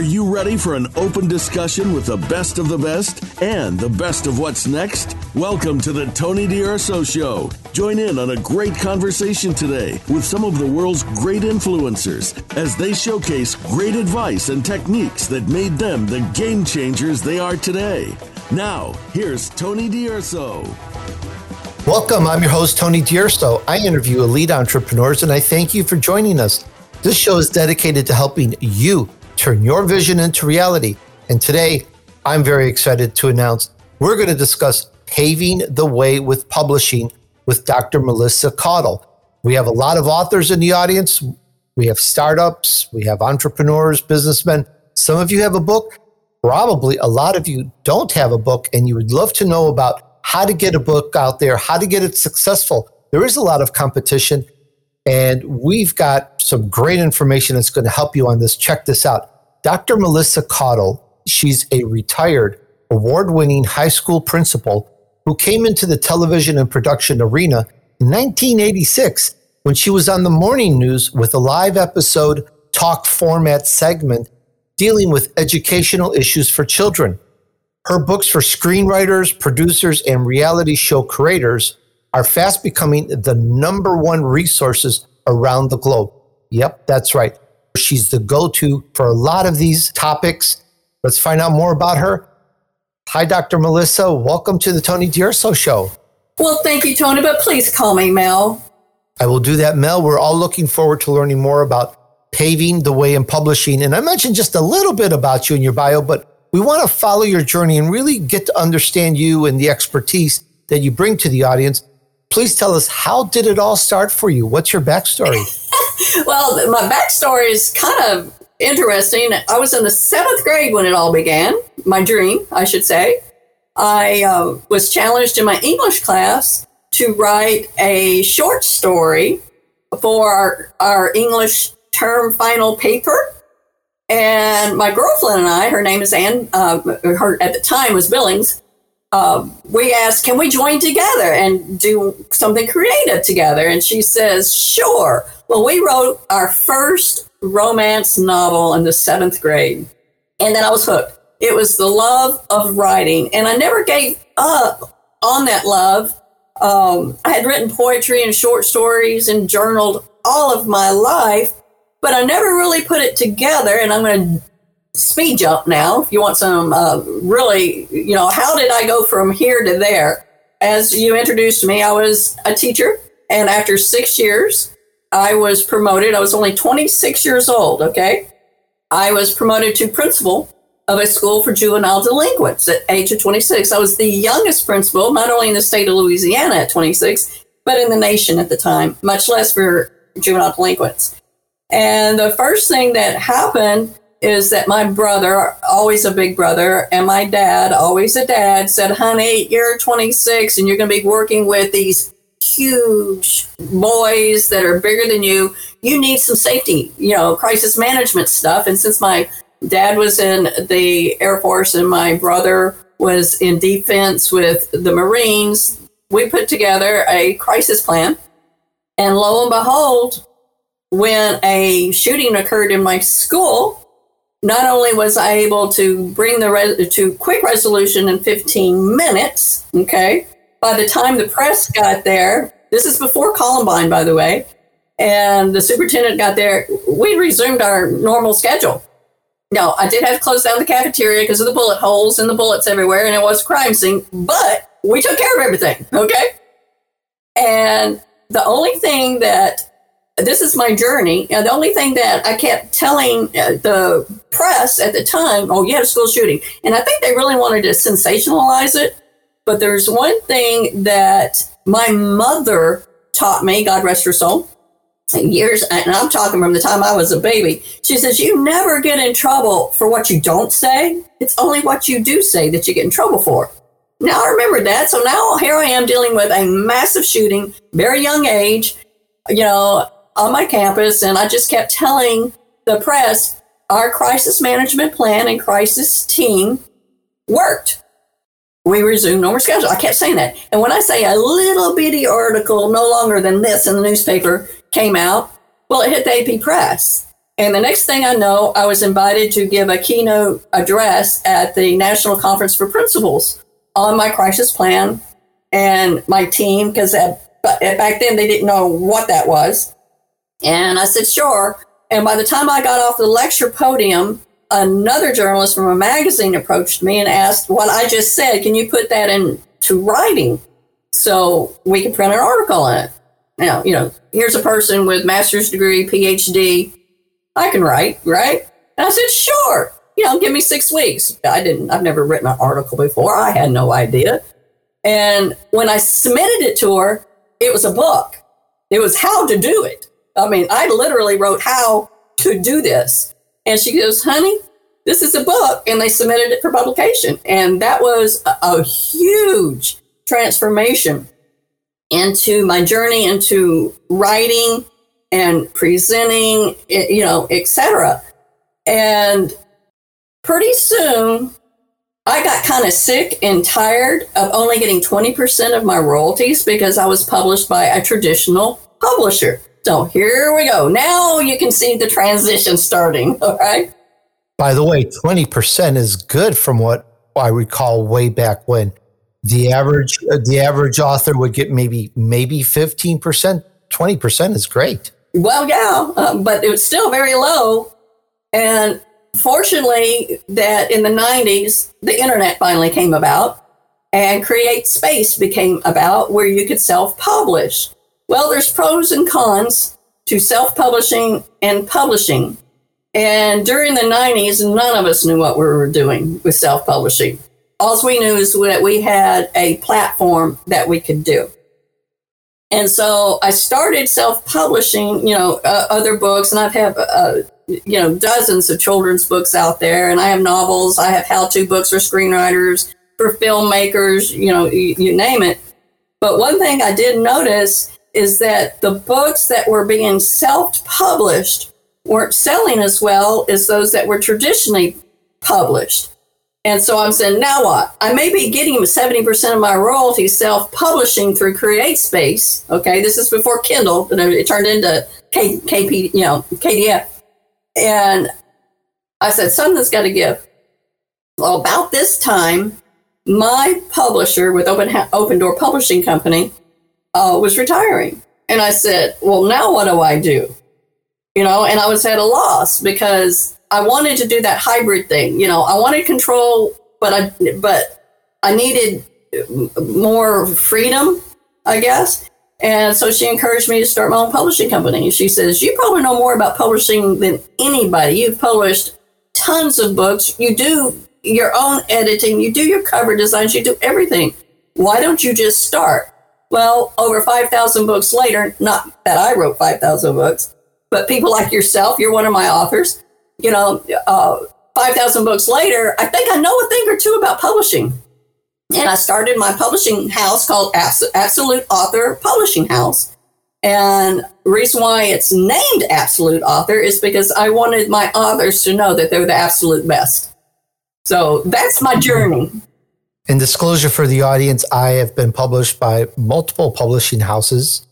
Are you ready for an open discussion with the best of the best and the best of what's next? Welcome to the Tony D'Urso Show. Join in on a great conversation today with some of the world's great influencers as they showcase great advice and techniques that made them the game changers they are today. Now, here's Tony D'Urso. Welcome. I'm your host, Tony D'Urso. I interview elite entrepreneurs and I thank you for joining us. This show is dedicated to helping you turn your vision into reality. And today, I'm very excited to announce we're going to discuss paving the way with publishing with Dr. Melissa Caudle. We have a lot of authors in the audience. We have startups, we have entrepreneurs, businessmen. Some of you have a book. Probably a lot of you don't have a book, and you would love to know about how to get a book out there, how to get it successful. There is a lot of competition, and we've got some great information that's going to help you on this. Check this out. Dr. Melissa Caudle, she's a retired award winning high school principal who came into the television and production arena in 1986 when she was on the morning news with a live episode talk format segment dealing with educational issues for children. Her books for screenwriters, producers, and reality show creators are fast becoming the number one resources around the globe. Yep, that's right. She's the go to for a lot of these topics. Let's find out more about her. Hi, Dr. Melissa. Welcome to the Tony D'Urso Show. Well, thank you, Tony, but please call me Mel. I will do that, Mel. We're all looking forward to learning more about paving the way in publishing. And I mentioned just a little bit about you in your bio, but we want to follow your journey and really get to understand you and the expertise that you bring to the audience please tell us how did it all start for you? What's your backstory? well, my backstory is kind of interesting. I was in the seventh grade when it all began, my dream, I should say. I uh, was challenged in my English class to write a short story for our, our English term final paper. And my girlfriend and I, her name is Anne, uh, her at the time was Billings, uh, we asked, can we join together and do something creative together? And she says, sure. Well, we wrote our first romance novel in the seventh grade. And then I was hooked. It was the love of writing. And I never gave up on that love. Um, I had written poetry and short stories and journaled all of my life, but I never really put it together. And I'm going to speed jump now. If you want some uh, really, you know, how did I go from here to there? As you introduced me, I was a teacher, and after six years, I was promoted. I was only 26 years old, okay? I was promoted to principal of a school for juvenile delinquents at age of 26. I was the youngest principal, not only in the state of Louisiana at 26, but in the nation at the time, much less for juvenile delinquents. And the first thing that happened is that my brother, always a big brother, and my dad, always a dad, said, honey, you're 26 and you're going to be working with these huge boys that are bigger than you. You need some safety, you know, crisis management stuff. And since my dad was in the Air Force and my brother was in defense with the Marines, we put together a crisis plan. And lo and behold, when a shooting occurred in my school, not only was I able to bring the re- to quick resolution in 15 minutes, okay, by the time the press got there, this is before Columbine, by the way, and the superintendent got there, we resumed our normal schedule. No, I did have to close down the cafeteria because of the bullet holes and the bullets everywhere, and it was a crime scene, but we took care of everything, okay? And the only thing that this is my journey. And the only thing that I kept telling uh, the press at the time, oh, you had a school shooting. And I think they really wanted to sensationalize it. But there's one thing that my mother taught me, God rest her soul, years, and I'm talking from the time I was a baby. She says, You never get in trouble for what you don't say. It's only what you do say that you get in trouble for. Now I remember that. So now here I am dealing with a massive shooting, very young age. You know, on my campus, and I just kept telling the press our crisis management plan and crisis team worked. We resumed normal schedule. I kept saying that. And when I say a little bitty article, no longer than this in the newspaper, came out, well, it hit the AP press. And the next thing I know, I was invited to give a keynote address at the National Conference for Principals on my crisis plan and my team, because back then they didn't know what that was. And I said, sure. And by the time I got off the lecture podium, another journalist from a magazine approached me and asked what I just said, can you put that into writing so we can print an article on it? Now, you know, here's a person with master's degree, PhD, I can write, right? And I said, sure. You know, give me six weeks. I didn't, I've never written an article before. I had no idea. And when I submitted it to her, it was a book. It was how to do it. I mean, I literally wrote how to do this. And she goes, honey, this is a book. And they submitted it for publication. And that was a, a huge transformation into my journey into writing and presenting, you know, etc. And pretty soon, I got kind of sick and tired of only getting 20% of my royalties because I was published by a traditional publisher. So here we go. Now you can see the transition starting. All right. By the way, 20% is good from what I recall way back when. The average uh, the average author would get maybe maybe 15%. 20% is great. Well, yeah, um, but it was still very low. And fortunately, that in the 90s, the internet finally came about and Create Space became about where you could self publish. Well, there's pros and cons to self publishing and publishing. And during the 90s, none of us knew what we were doing with self publishing. All we knew is that we had a platform that we could do. And so I started self publishing, you know, uh, other books, and I've had, uh, you know, dozens of children's books out there, and I have novels, I have how to books for screenwriters, for filmmakers, you know, you, you name it. But one thing I did notice is that the books that were being self published weren't selling as well as those that were traditionally published. And so I'm saying, now what? I may be getting 70% of my royalties self publishing through CreateSpace. Okay. This is before Kindle, but it turned into K, KP, you know, KDP. And I said, something's got to give. Well, about this time, my publisher with Open, Open Door Publishing Company uh, was retiring. And I said, well, now what do I do? You know, and I was at a loss because I wanted to do that hybrid thing. You know, I wanted control, but I but I needed more freedom, I guess. And so she encouraged me to start my own publishing company. She says, "You probably know more about publishing than anybody. You've published tons of books. You do your own editing. You do your cover designs. You do everything. Why don't you just start?" Well, over 5,000 books later, not that I wrote 5,000 books, but people like yourself, you're one of my authors you know, uh, 5,000 books later, I think I know a thing or two about publishing. And I started my publishing house called Absolute Author Publishing House. And the reason why it's named Absolute Author is because I wanted my authors to know that they're the absolute best. So that's my journey. In disclosure for the audience, I have been published by multiple publishing houses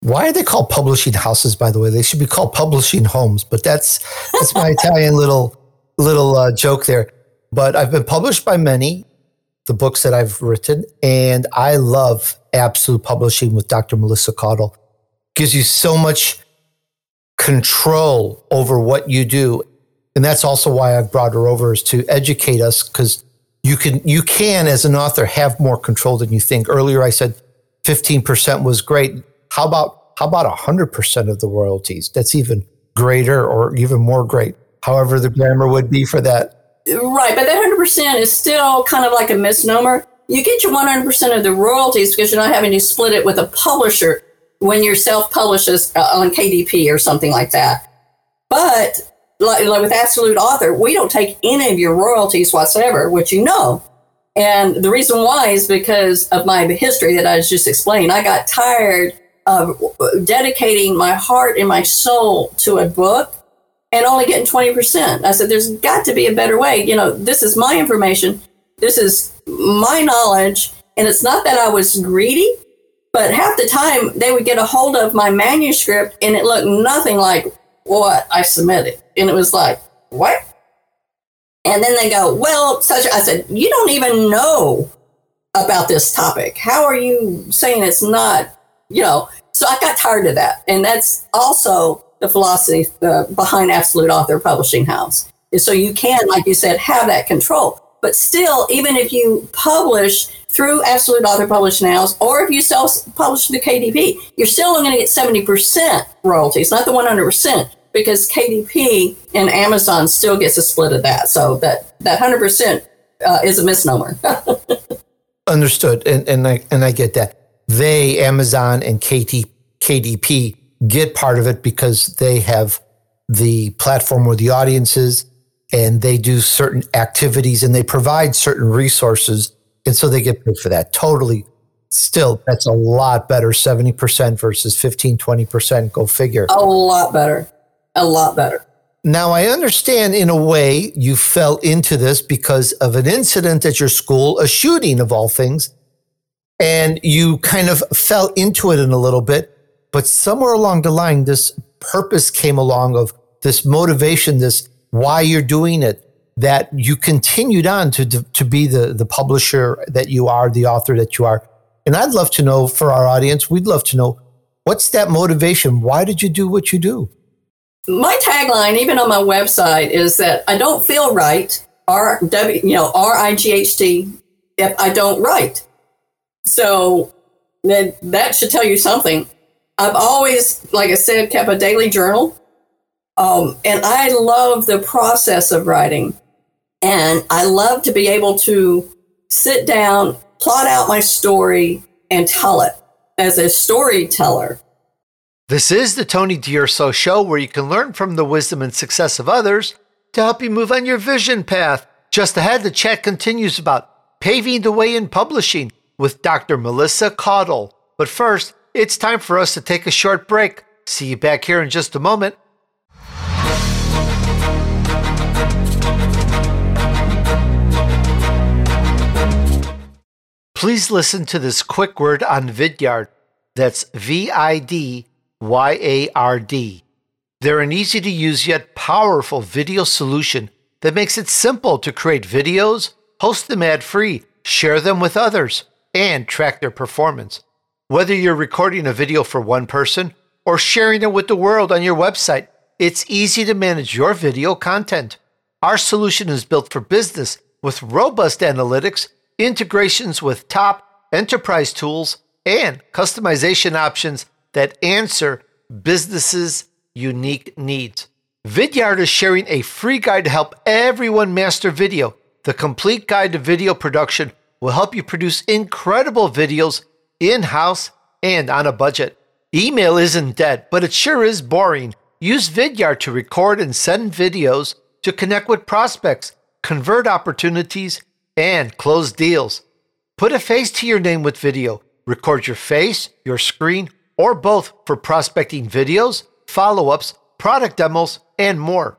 why are they called publishing houses? By the way, they should be called publishing homes. But that's that's my Italian little little uh, joke there. But I've been published by many, the books that I've written, and I love Absolute Publishing with Dr. Melissa Caudle. Gives you so much control over what you do, and that's also why I've brought her over is to educate us because you can you can as an author have more control than you think. Earlier, I said fifteen percent was great how about how about 100% of the royalties? That's even greater or even more great. However the grammar would be for that. Right, but that 100% is still kind of like a misnomer. You get your 100% of the royalties because you're not having to split it with a publisher when you're self-publishes uh, on KDP or something like that. But like, like with Absolute Author, we don't take any of your royalties whatsoever, which you know. And the reason why is because of my history that I just explained. I got tired of dedicating my heart and my soul to a book and only getting 20%. I said, there's got to be a better way. You know, this is my information, this is my knowledge. And it's not that I was greedy, but half the time they would get a hold of my manuscript and it looked nothing like what I submitted. And it was like, what? And then they go, well, such, I said, you don't even know about this topic. How are you saying it's not, you know? So I got tired of that. And that's also the philosophy uh, behind Absolute Author Publishing House. So you can, like you said, have that control. But still, even if you publish through Absolute Author Publishing House, or if you self publish to KDP, you're still only going to get 70% royalties, not the 100%, because KDP and Amazon still gets a split of that. So that, that 100% uh, is a misnomer. Understood. And, and, I, and I get that. They, Amazon and KT, KDP, get part of it because they have the platform where the audience is and they do certain activities and they provide certain resources. And so they get paid for that. Totally. Still, that's a lot better 70% versus 15, 20%. Go figure. A lot better. A lot better. Now, I understand in a way you fell into this because of an incident at your school, a shooting of all things, and you kind of fell into it in a little bit. But somewhere along the line, this purpose came along of this motivation, this why you're doing it, that you continued on to, to, be the, the publisher that you are, the author that you are. And I'd love to know for our audience, we'd love to know what's that motivation? Why did you do what you do? My tagline, even on my website, is that I don't feel right, R W, you know, R I G H T, if I don't write. So that that should tell you something. I've always, like I said, kept a daily journal. Um, and I love the process of writing. And I love to be able to sit down, plot out my story, and tell it as a storyteller. This is the Tony D'Urso Show, where you can learn from the wisdom and success of others to help you move on your vision path. Just ahead, the chat continues about paving the way in publishing with Dr. Melissa Caudle. But first, it's time for us to take a short break. See you back here in just a moment. Please listen to this quick word on Vidyard. That's V I D Y A R D. They're an easy to use yet powerful video solution that makes it simple to create videos, post them ad free, share them with others, and track their performance. Whether you're recording a video for one person or sharing it with the world on your website, it's easy to manage your video content. Our solution is built for business with robust analytics integrations with top enterprise tools, and customization options that answer businesses' unique needs. Vidyard is sharing a free guide to help everyone master video. The complete guide to video production will help you produce incredible videos in house and on a budget. Email isn't dead, but it sure is boring. Use Vidyard to record and send videos to connect with prospects, convert opportunities, and close deals. Put a face to your name with video. Record your face, your screen, or both for prospecting videos, follow ups, product demos, and more.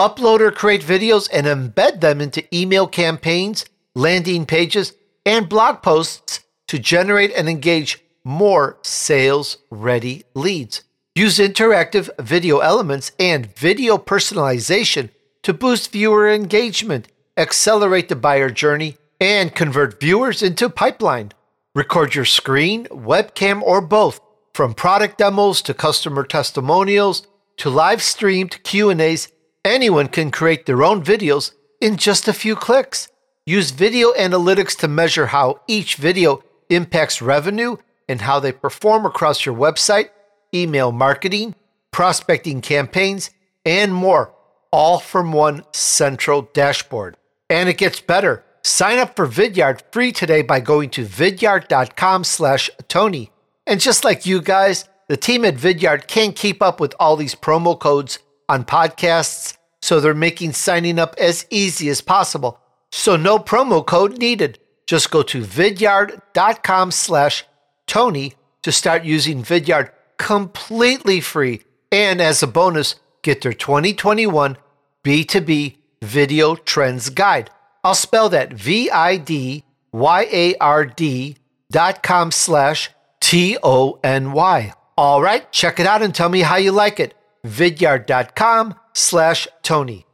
Upload or create videos and embed them into email campaigns, landing pages, and blog posts to generate and engage more sales ready leads. Use interactive video elements and video personalization to boost viewer engagement accelerate the buyer journey, and convert viewers into pipeline. Record your screen, webcam, or both, from product demos to customer testimonials to live streamed Q&As. Anyone can create their own videos in just a few clicks. Use video analytics to measure how each video impacts revenue and how they perform across your website, email marketing, prospecting campaigns, and more, all from one central dashboard. And it gets better. Sign up for Vidyard free today by going to vidyard.com slash Tony. And just like you guys, the team at Vidyard can't keep up with all these promo codes on podcasts, so they're making signing up as easy as possible. So no promo code needed. Just go to vidyard.com slash Tony to start using Vidyard completely free. And as a bonus, get their 2021 B2B Video Trends Guide. I'll spell that V I D Y A R D dot com slash T O N Y. All right, check it out and tell me how you like it. vidyard.com slash Tony.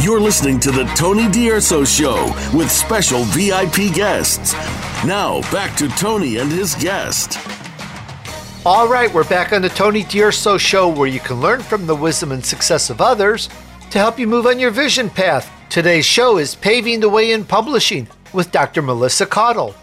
You're listening to the Tony D'Urso Show with special VIP guests. Now, back to Tony and his guest. All right, we're back on the Tony D'Urso Show where you can learn from the wisdom and success of others to help you move on your vision path. Today's show is Paving the Way in Publishing with Dr. Melissa Caudle.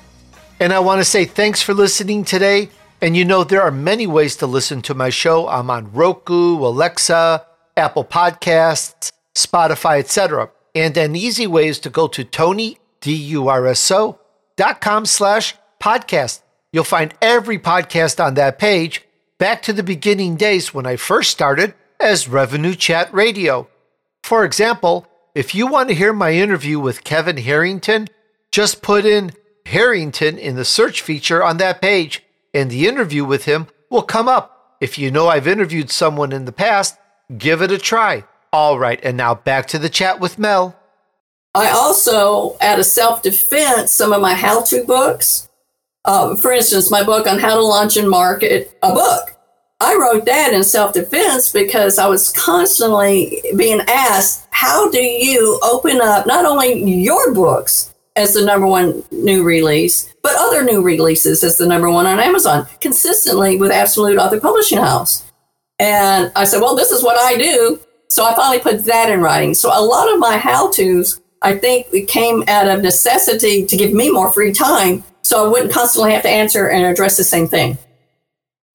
And I want to say thanks for listening today. And you know, there are many ways to listen to my show. I'm on Roku, Alexa, Apple Podcasts, Spotify, etc. And an easy way is to go to Tony, D-U-R-S-O, dot com slash podcast. You'll find every podcast on that page back to the beginning days when I first started as Revenue Chat Radio. For example, if you want to hear my interview with Kevin Harrington, just put in Harrington in the search feature on that page, and the interview with him will come up. If you know I've interviewed someone in the past, give it a try. All right, and now back to the chat with Mel. I also, out of self defense, some of my how to books. Uh, for instance, my book on how to launch and market a book. I wrote that in self defense because I was constantly being asked, how do you open up not only your books as the number one new release, but other new releases as the number one on Amazon consistently with Absolute Author Publishing House? And I said, well, this is what I do. So I finally put that in writing. So a lot of my how to's, I think, came out of necessity to give me more free time so I wouldn't constantly have to answer and address the same thing.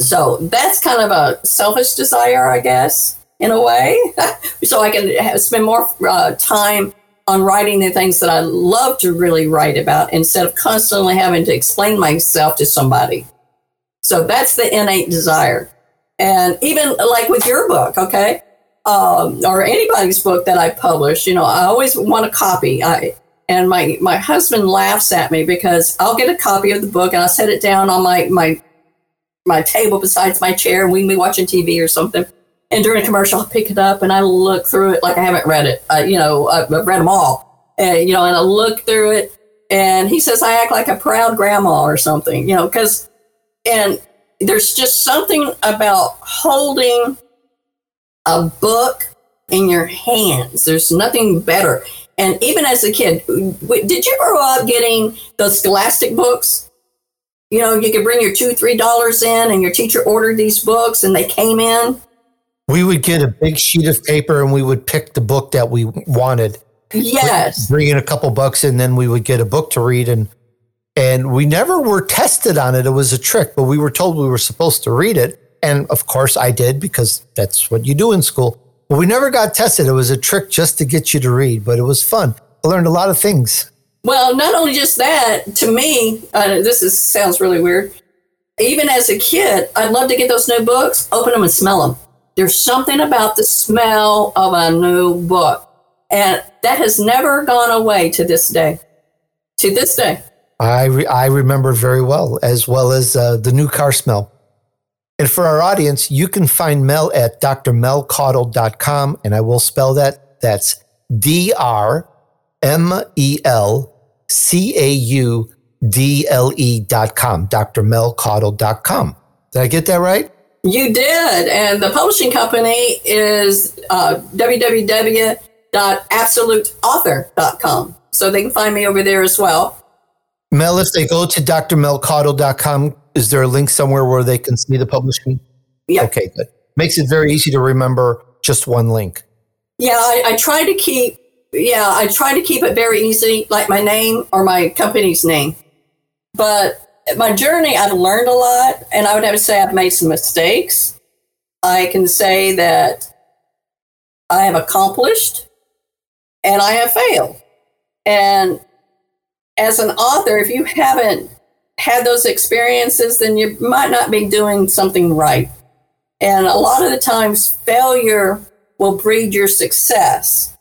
So that's kind of a selfish desire, I guess, in a way. so I can spend more uh, time on writing the things that I love to really write about instead of constantly having to explain myself to somebody. So that's the innate desire. And even like with your book, okay, um, or anybody's book that I publish, you know, I always want a copy. I, and my, my husband laughs at me because I'll get a copy of the book and I'll set it down on my, my, my table besides my chair and we can be watching TV or something. And during a commercial, I'll pick it up and I look through it like I haven't read it. Uh, you know, I've read them all. And, you know, and I look through it and he says I act like a proud grandma or something, you know, because, and there's just something about holding a book in your hands. There's nothing better. And even as a kid, did you grow up getting those scholastic books? You know, you could bring your two, three dollars in, and your teacher ordered these books, and they came in. We would get a big sheet of paper, and we would pick the book that we wanted. Yes, bring in a couple bucks, and then we would get a book to read, and and we never were tested on it. It was a trick, but we were told we were supposed to read it, and of course I did because that's what you do in school. But we never got tested. It was a trick just to get you to read, but it was fun. I learned a lot of things. Well, not only just that, to me, uh, this is, sounds really weird. Even as a kid, I'd love to get those new books, open them and smell them. There's something about the smell of a new book. And that has never gone away to this day. To this day. I, re- I remember very well, as well as uh, the new car smell. And for our audience, you can find Mel at drmelcaudle.com, and I will spell that. That's D R M E L C A U D L E dot com, dot com. Did I get that right? You did. And the publishing company is uh, www.absoluteauthor.com. So they can find me over there as well. Mel, if they go to drmelcaudle.com, is there a link somewhere where they can see the publishing? Yeah. Okay, good. Makes it very easy to remember just one link. Yeah, I, I try to keep. Yeah, I try to keep it very easy, like my name or my company's name. But my journey, I've learned a lot, and I would have to say I've made some mistakes. I can say that I have accomplished and I have failed. And as an author, if you haven't had those experiences, then you might not be doing something right. And a lot of the times, failure will breed your success.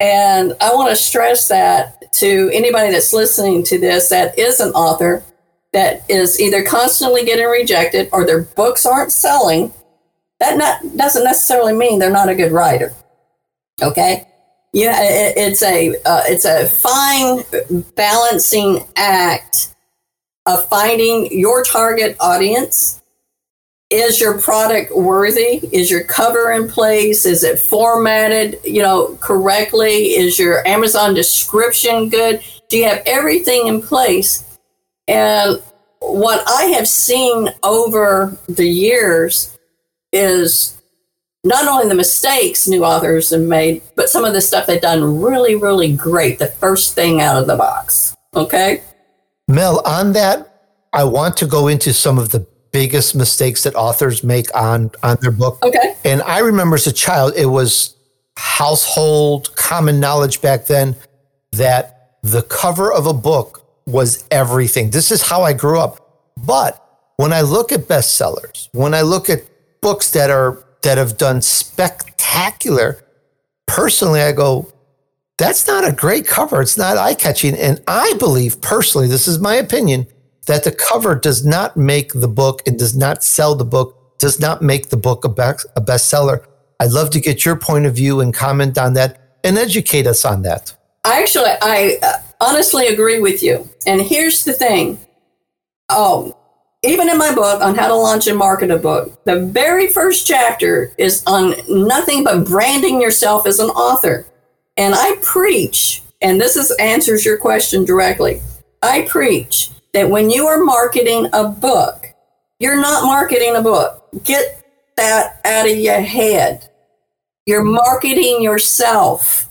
And I want to stress that to anybody that's listening to this that is an author that is either constantly getting rejected or their books aren't selling. That not, doesn't necessarily mean they're not a good writer. Okay. Yeah, it, it's a uh, it's a fine balancing act of finding your target audience. Is your product worthy? Is your cover in place? Is it formatted, you know, correctly? Is your Amazon description good? Do you have everything in place? And what I have seen over the years is not only the mistakes new authors have made, but some of the stuff they've done really, really great the first thing out of the box. Okay. Mel, on that, I want to go into some of the biggest mistakes that authors make on on their book. Okay. And I remember as a child, it was household common knowledge back then that the cover of a book was everything. This is how I grew up. But when I look at bestsellers, when I look at books that are that have done spectacular, personally I go, that's not a great cover. It's not eye catching. And I believe personally, this is my opinion, that the cover does not make the book and does not sell the book, does not make the book a, a bestseller. I'd love to get your point of view and comment on that and educate us on that. I actually, I uh, honestly agree with you. And here's the thing. Oh, even in my book on how to launch and market a book, the very first chapter is on nothing but branding yourself as an author. And I preach, and this is answers your question directly. I preach that when you are marketing a book, you're not marketing a book. Get that out of your head. You're marketing yourself.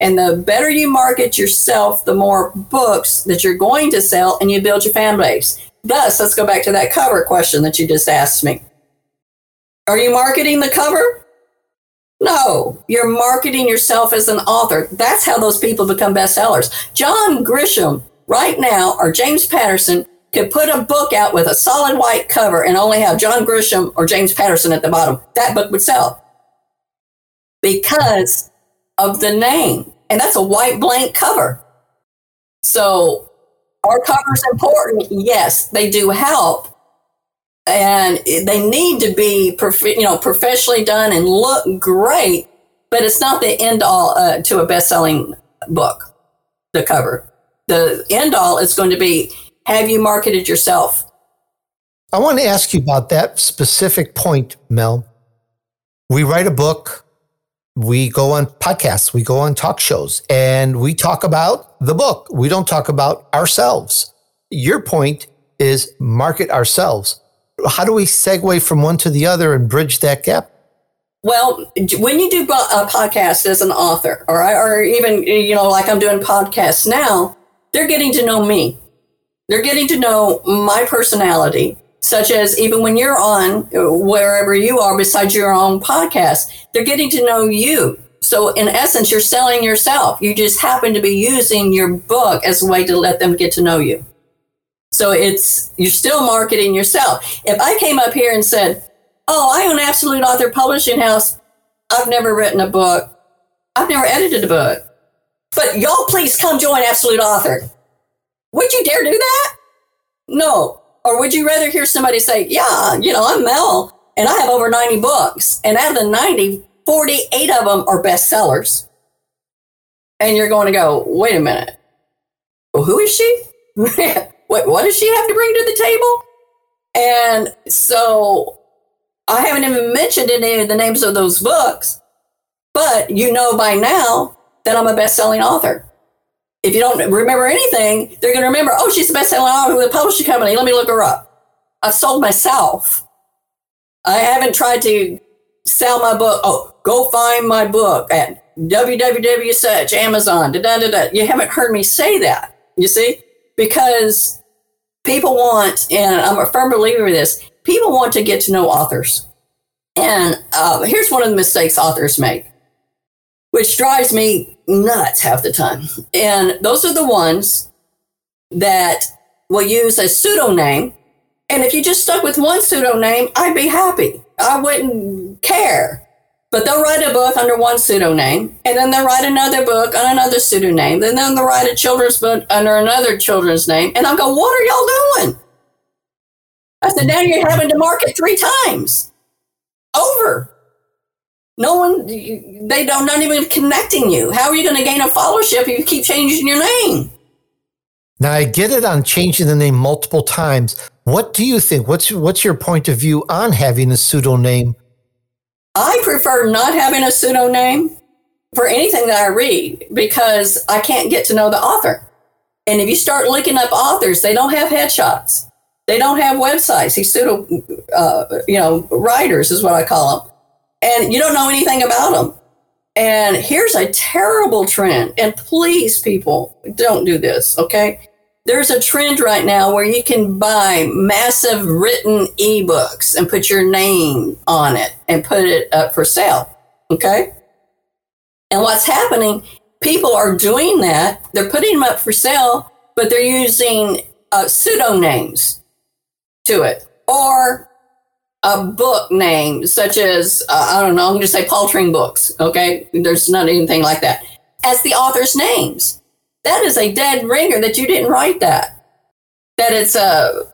And the better you market yourself, the more books that you're going to sell and you build your fan base. Thus, let's go back to that cover question that you just asked me. Are you marketing the cover? No, you're marketing yourself as an author. That's how those people become bestsellers. John Grisham, right now, or James Patterson, could put a book out with a solid white cover and only have John Grisham or James Patterson at the bottom. That book would sell because of the name. And that's a white blank cover. So, are covers important? Yes, they do help and they need to be prof- you know professionally done and look great but it's not the end all uh, to a best-selling book the cover the end all is going to be have you marketed yourself? I want to ask you about that specific point mel. We write a book we go on podcasts we go on talk shows and we talk about the book. We don't talk about ourselves. Your point is market ourselves. How do we segue from one to the other and bridge that gap? Well, when you do a podcast as an author, or or even you know, like I'm doing podcasts now, they're getting to know me. They're getting to know my personality, such as even when you're on uh, wherever you are, besides your own podcast, they're getting to know you. So in essence, you're selling yourself. You just happen to be using your book as a way to let them get to know you. So it's you're still marketing yourself. If I came up here and said, "Oh, I own Absolute Author Publishing House. I've never written a book. I've never edited a book. But y'all please come join Absolute Author." Would you dare do that? No. Or would you rather hear somebody say, "Yeah, you know, I'm Mel and I have over 90 books, and out of the 90, 48 of them are bestsellers." And you're going to go, "Wait a minute. Well, who is she?" what, what does she have to bring to the table? And so I haven't even mentioned any of the names of those books, but you know by now that I'm a best selling author. If you don't remember anything, they're going to remember, oh, she's a best selling author with a publishing company. Let me look her up. I've sold myself. I haven't tried to sell my book. Oh, go find my book at www such Amazon. Da, da, da, da. You haven't heard me say that. You see, because people want, and I'm a firm believer in this, people want to get to know authors. And uh, here's one of the mistakes authors make, which drives me nuts half the time. And those are the ones that will use a pseudonym. And if you just stuck with one pseudonym, I'd be happy. I wouldn't care. But they'll write a book under one pseudonym, and then they'll write another book on another pseudonym, then they'll write a children's book under another children's name. And I'll go, What are y'all doing? I said, Now you're having to market three times over. No one, they don't, not even connecting you. How are you going to gain a followership if you keep changing your name? Now I get it on changing the name multiple times. What do you think? What's what's your point of view on having a pseudonym? I prefer not having a pseudonym for anything that I read because I can't get to know the author. And if you start looking up authors, they don't have headshots. They don't have websites. These pseudo, uh, you know, writers is what I call them. And you don't know anything about them. And here's a terrible trend. And please, people, don't do this, okay? There's a trend right now where you can buy massive written ebooks and put your name on it and put it up for sale, okay? And what's happening, people are doing that. They're putting them up for sale, but they're using uh, pseudonames to it or a book name, such as, uh, I don't know, I'm going to say Paul Books. Okay. There's not anything like that. As the author's names. That is a dead ringer that you didn't write that. That it's a,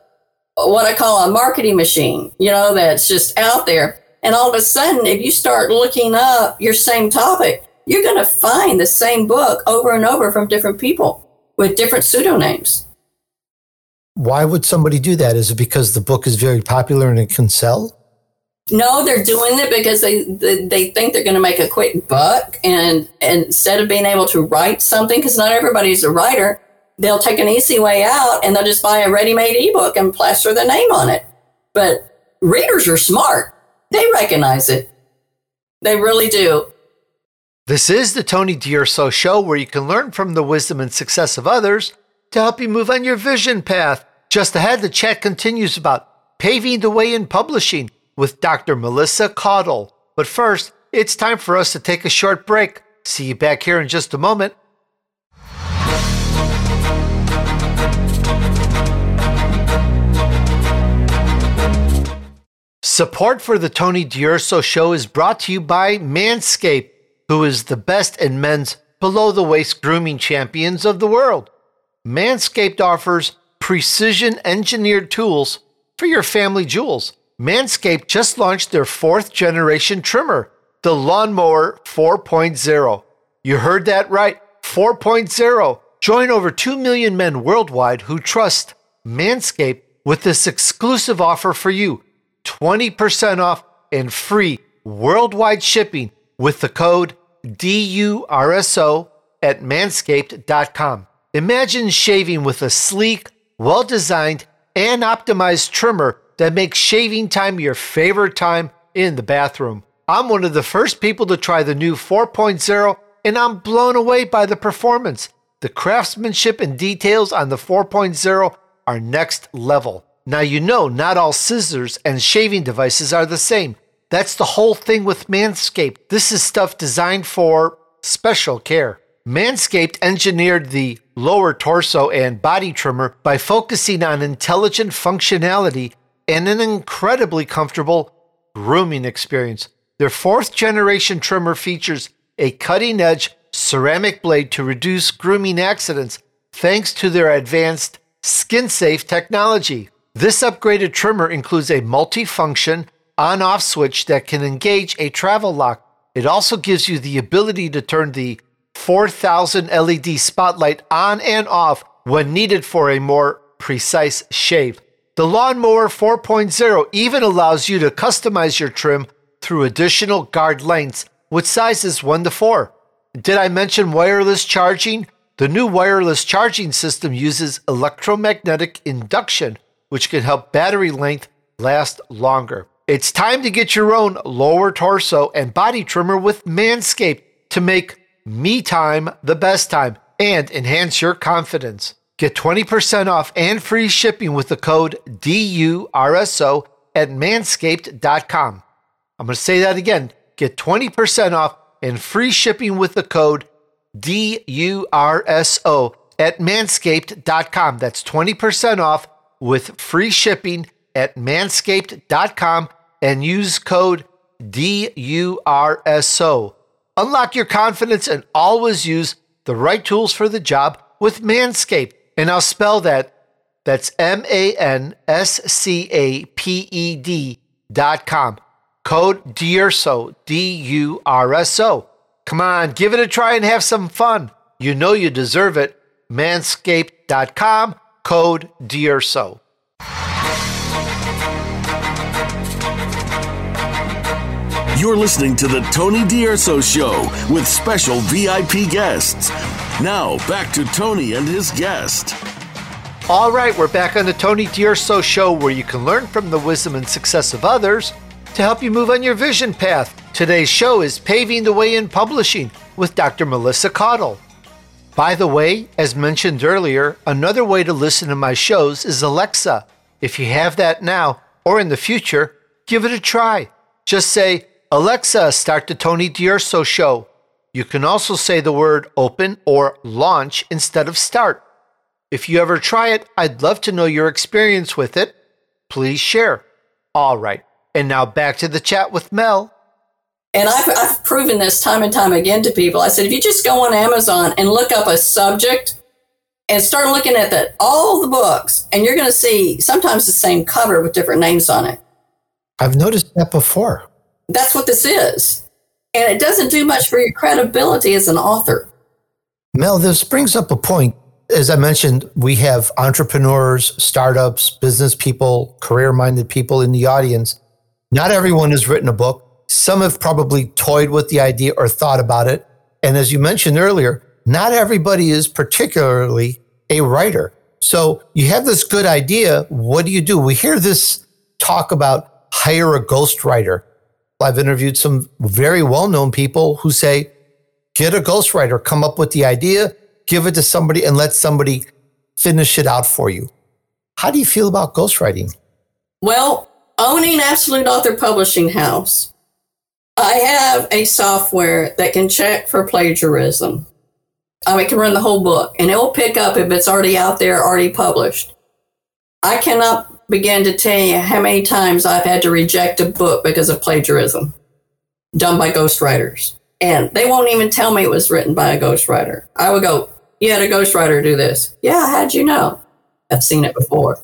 what I call a marketing machine, you know, that's just out there. And all of a sudden, if you start looking up your same topic, you're going to find the same book over and over from different people with different pseudonyms. Why would somebody do that? Is it because the book is very popular and it can sell? No, they're doing it because they they, they think they're going to make a quick buck, and, and instead of being able to write something, because not everybody's a writer, they'll take an easy way out and they'll just buy a ready-made ebook and plaster the name on it. But readers are smart; they recognize it. They really do. This is the Tony D'Urso Show, where you can learn from the wisdom and success of others to help you move on your vision path. Just ahead, the chat continues about paving the way in publishing with Dr. Melissa Caudle. But first, it's time for us to take a short break. See you back here in just a moment. Support for the Tony D'Urso Show is brought to you by Manscaped who is the best in men's below the waist grooming champions of the world. Manscaped offers precision engineered tools for your family jewels. Manscaped just launched their fourth generation trimmer, the Lawnmower 4.0. You heard that right 4.0. Join over 2 million men worldwide who trust Manscaped with this exclusive offer for you 20% off and free worldwide shipping with the code DURSO at manscaped.com. Imagine shaving with a sleek, well designed, and optimized trimmer that makes shaving time your favorite time in the bathroom. I'm one of the first people to try the new 4.0, and I'm blown away by the performance. The craftsmanship and details on the 4.0 are next level. Now, you know, not all scissors and shaving devices are the same. That's the whole thing with Manscaped. This is stuff designed for special care. Manscaped engineered the lower torso and body trimmer by focusing on intelligent functionality and an incredibly comfortable grooming experience. Their fourth generation trimmer features a cutting edge ceramic blade to reduce grooming accidents thanks to their advanced skin safe technology. This upgraded trimmer includes a multi-function on off switch that can engage a travel lock. It also gives you the ability to turn the 4000 LED spotlight on and off when needed for a more precise shave. The Lawnmower 4.0 even allows you to customize your trim through additional guard lengths with sizes 1 to 4. Did I mention wireless charging? The new wireless charging system uses electromagnetic induction, which can help battery length last longer. It's time to get your own lower torso and body trimmer with Manscaped to make me time the best time and enhance your confidence. Get 20% off and free shipping with the code DURSO at manscaped.com. I'm going to say that again. Get 20% off and free shipping with the code DURSO at manscaped.com. That's 20% off with free shipping at manscaped.com and use code DURSO. Unlock your confidence and always use the right tools for the job with Manscaped. And I'll spell that. That's M A N S C A P E D dot com. Code DURSO, D U R S O. Come on, give it a try and have some fun. You know you deserve it. Manscaped manscaped.com, code DURSO. You're listening to the Tony D'Urso Show with special VIP guests. Now, back to Tony and his guest. All right, we're back on the Tony D'Urso Show where you can learn from the wisdom and success of others to help you move on your vision path. Today's show is Paving the Way in Publishing with Dr. Melissa Caudle. By the way, as mentioned earlier, another way to listen to my shows is Alexa. If you have that now or in the future, give it a try. Just say, Alexa, start the Tony D'Urso show. You can also say the word open or launch instead of start. If you ever try it, I'd love to know your experience with it. Please share. All right. And now back to the chat with Mel. And I've, I've proven this time and time again to people. I said, if you just go on Amazon and look up a subject and start looking at the, all the books, and you're going to see sometimes the same cover with different names on it. I've noticed that before. That's what this is. And it doesn't do much for your credibility as an author. Mel, this brings up a point. As I mentioned, we have entrepreneurs, startups, business people, career minded people in the audience. Not everyone has written a book. Some have probably toyed with the idea or thought about it. And as you mentioned earlier, not everybody is particularly a writer. So you have this good idea. What do you do? We hear this talk about hire a ghostwriter. I've interviewed some very well known people who say, get a ghostwriter, come up with the idea, give it to somebody, and let somebody finish it out for you. How do you feel about ghostwriting? Well, owning Absolute Author Publishing House, I have a software that can check for plagiarism. It can run the whole book and it will pick up if it's already out there, already published. I cannot begin to tell you how many times I've had to reject a book because of plagiarism done by ghostwriters. And they won't even tell me it was written by a ghostwriter. I would go, You had a ghostwriter do this. Yeah, how'd you know? I've seen it before.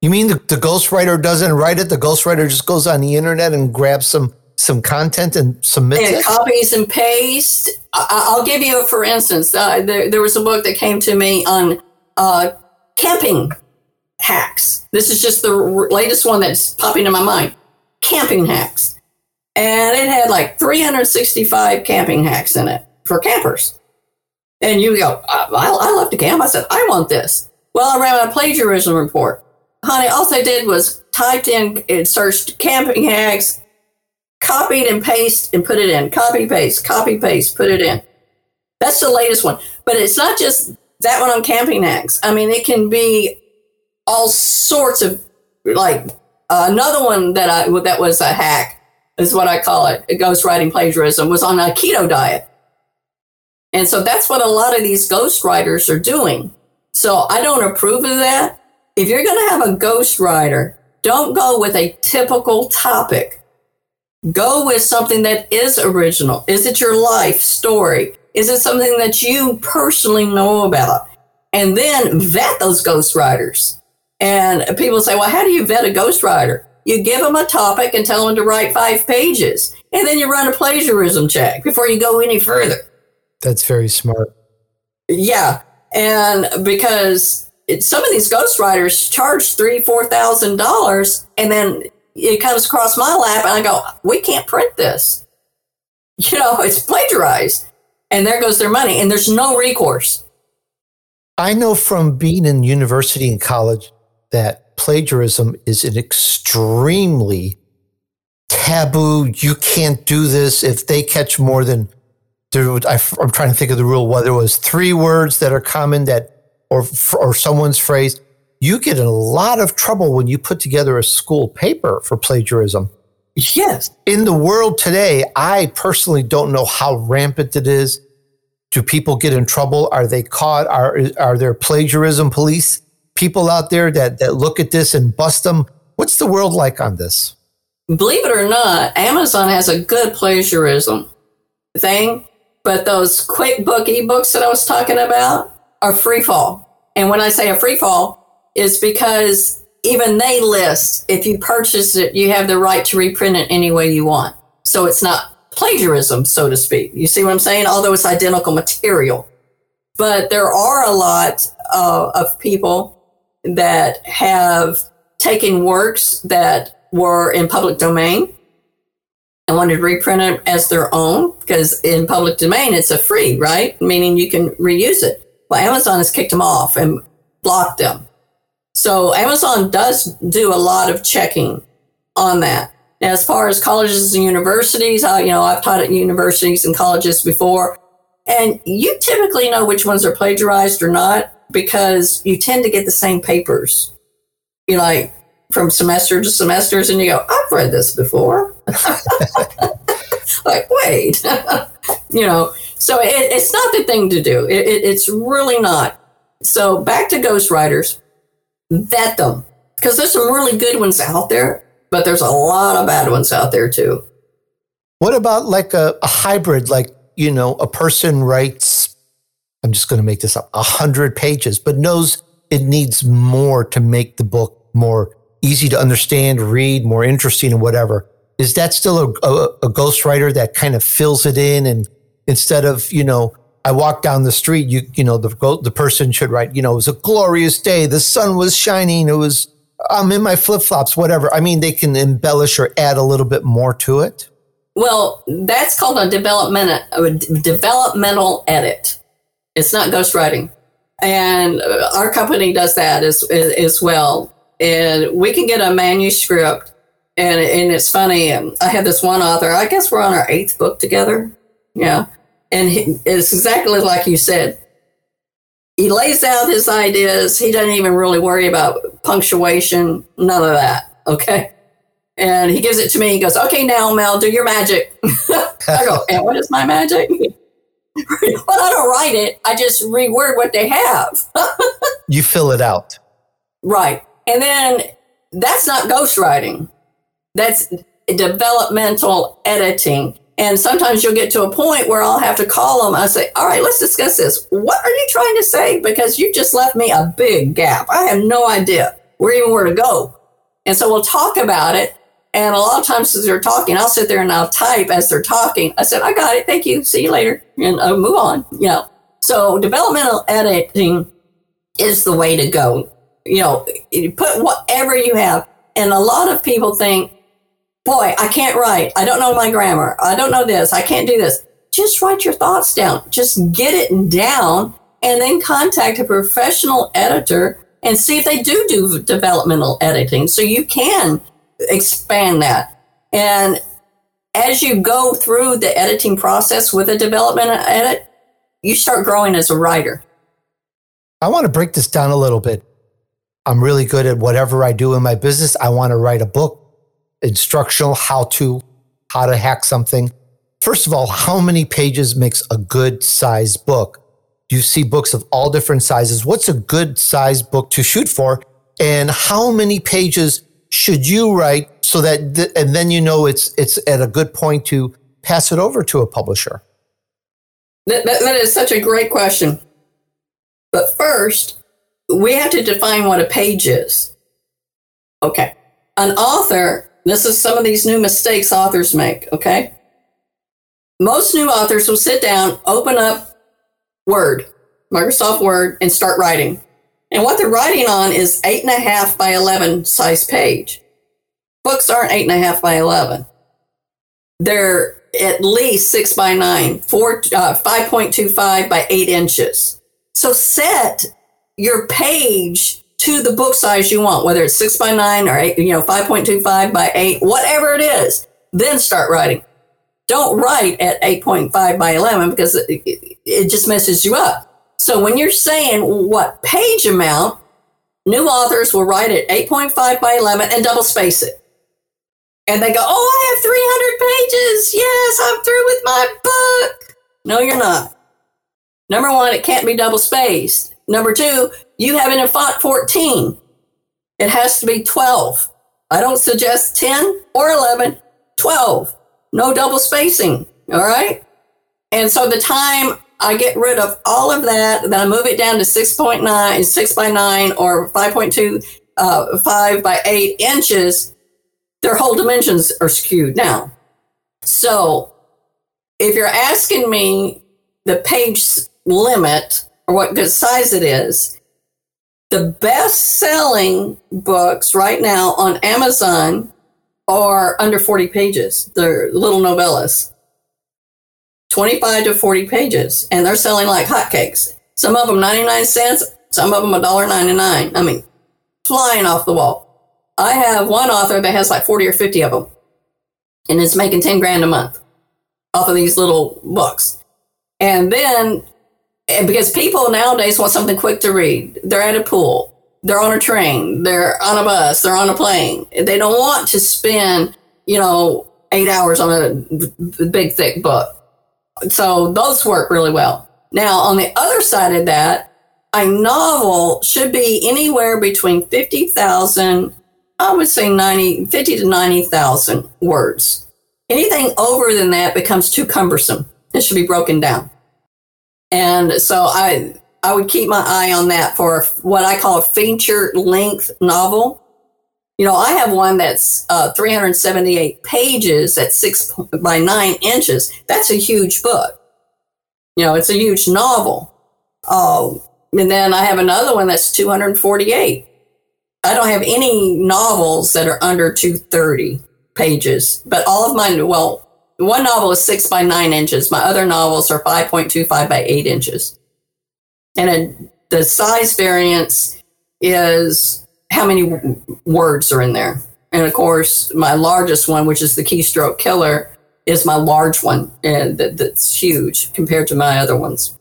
You mean the, the ghostwriter doesn't write it? The ghostwriter just goes on the internet and grabs some some content and submits and it? copies and paste. I, will give you a for instance. Uh, there, there, was a book that came to me on uh, camping hacks. This is just the latest one that's popping in my mind. Camping hacks, and it had like 365 camping hacks in it for campers. And you go, I, I love to camp. I said, I want this. Well, I ran a plagiarism report. Honey, all I did was typed in and searched camping hacks, copied and paste and put it in. Copy, paste, copy, paste, put it in. That's the latest one. But it's not just that one on camping hacks. I mean, it can be all sorts of like uh, another one that I that was a hack is what I call it. Ghostwriting plagiarism was on a keto diet, and so that's what a lot of these ghostwriters are doing. So I don't approve of that. If you're going to have a ghostwriter, don't go with a typical topic Go with something that is original. Is it your life story? Is it something that you personally know about? And then vet those ghostwriters. And people say, well, how do you vet a ghostwriter? You give them a topic and tell them to write five pages. And then you run a plagiarism check before you go any further. That's very smart. Yeah. And because some of these ghostwriters charge three, four thousand dollars, and then it comes across my lap and I go, we can't print this. You know, it's plagiarized. And there goes their money. And there's no recourse. I know from being in university and college that plagiarism is an extremely taboo. You can't do this if they catch more than there. I, am trying to think of the rule. Whether it was three words that are common that, or or someone's phrase, you get in a lot of trouble when you put together a school paper for plagiarism. Yes. In the world today, I personally don't know how rampant it is. Do people get in trouble? Are they caught? Are, are there plagiarism police people out there that, that look at this and bust them? What's the world like on this? Believe it or not, Amazon has a good plagiarism thing, but those QuickBook ebooks that I was talking about are free fall. And when I say a free fall, is because even they list if you purchase it, you have the right to reprint it any way you want. So it's not plagiarism, so to speak. You see what I'm saying? Although it's identical material. But there are a lot uh, of people that have taken works that were in public domain and wanted to reprint it as their own because in public domain it's a free, right? Meaning you can reuse it. Well, Amazon has kicked them off and blocked them. So Amazon does do a lot of checking on that. Now, as far as colleges and universities, I, you know, I've taught at universities and colleges before, and you typically know which ones are plagiarized or not because you tend to get the same papers. You like from semester to semesters, and you go, I've read this before. like, wait, you know, so it, it's not the thing to do. It, it, it's really not. So back to ghostwriters, vet them because there's some really good ones out there but there's a lot of bad ones out there too. What about like a, a hybrid? Like, you know, a person writes, I'm just going to make this up, a hundred pages, but knows it needs more to make the book more easy to understand, read, more interesting, and whatever. Is that still a, a, a ghostwriter that kind of fills it in? And instead of, you know, I walk down the street, you, you know, the, the person should write, you know, it was a glorious day. The sun was shining. It was I'm in my flip flops, whatever. I mean, they can embellish or add a little bit more to it. Well, that's called a development a developmental edit. It's not ghostwriting, and uh, our company does that as as well. And we can get a manuscript, and and it's funny. Um, I have this one author. I guess we're on our eighth book together. Yeah, and he, it's exactly like you said he lays out his ideas. He doesn't even really worry about punctuation, none of that. Okay. And he gives it to me. He goes, Okay, now, Mel, do your magic. I go, And what is my magic? but I don't write it. I just reword what they have. you fill it out. Right. And then that's not ghostwriting, that's developmental editing. And sometimes you'll get to a point where I'll have to call them. I say, All right, let's discuss this. What are you trying to say? Because you just left me a big gap. I have no idea where even where to go. And so we'll talk about it. And a lot of times as they're talking, I'll sit there and I'll type as they're talking. I said, I got it. Thank you. See you later. And I'll move on. You know, so developmental editing is the way to go. You know, you put whatever you have. And a lot of people think, boy, I can't write. I don't know my grammar. I don't know this. I can't do this. Just write your thoughts down. Just get it down and then contact a professional editor and see if they do do developmental editing so you can expand that. And as you go through the editing process with a development edit, you start growing as a writer. I want to break this down a little bit. I'm really good at whatever I do in my business. I want to write a book instructional how to, how to hack something. First of all, how many pages makes a good size book? You see books of all different sizes. What's a good size book to shoot for? And how many pages should you write so that, th- and then you know it's, it's at a good point to pass it over to a publisher? That, that, that is such a great question. But first, we have to define what a page is. Okay. An author this is some of these new mistakes authors make, okay? Most new authors will sit down, open up Word, Microsoft Word, and start writing. And what they're writing on is eight and a half by 11 size page. Books aren't eight and a half by 11. They're at least six by nine, four, uh, 5.25 by eight inches. So set your page to the book size you want, whether it's six by nine or eight, you know, 5.25 by eight, whatever it is, then start writing. Don't write at 8.5 by 11 because it, it, it just messes you up. So when you're saying what page amount, new authors will write at 8.5 by 11 and double space it. And they go, Oh, I have 300 pages. Yes, I'm through with my book. No, you're not. Number one, it can't be double spaced. Number two, you have it in font 14. It has to be 12. I don't suggest 10 or 11, 12. No double spacing. All right. And so the time I get rid of all of that, then I move it down to 6.9, 6 by 9, or 5.2, uh, 5 by 8 inches, their whole dimensions are skewed now. So if you're asking me the page limit, or what good size it is, the best selling books right now on Amazon are under 40 pages. They're little novellas. 25 to 40 pages, and they're selling like hotcakes. Some of them 99 cents, some of them $1.99. I mean, flying off the wall. I have one author that has like 40 or 50 of them, and is making 10 grand a month off of these little books. And then, eh, because people nowadays want something quick to read, they're at a pool, they're on a train, they're on a bus, they're on a plane. They don't want to spend, you know, eight hours on a big, thick book so those work really well. Now, on the other side of that, a novel should be anywhere between 50,000, I would say 90, 50 to 90,000 words. Anything over than that becomes too cumbersome. It should be broken down. And so I, I would keep my eye on that for what I call a feature length novel. You know, I have one that's uh, 378 pages at six by nine inches. That's a huge book. You know, it's a huge novel. Um, and then I have another one that's 248. I don't have any novels that are under 230 pages, but all of mine, well, one novel is six by nine inches. My other novels are 5.25 by eight inches. And the size variance is how many w- words are in there. And of course, my largest one, which is the keystroke killer, is my large one, and that, that's huge compared to my other ones.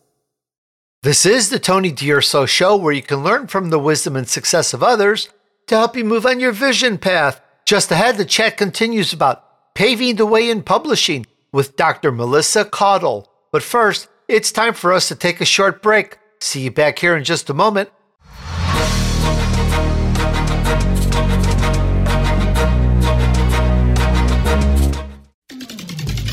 This is the Tony D'Urso Show, where you can learn from the wisdom and success of others to help you move on your vision path. Just ahead, the chat continues about paving the way in publishing with Dr. Melissa Caudle. But first, it's time for us to take a short break. See you back here in just a moment.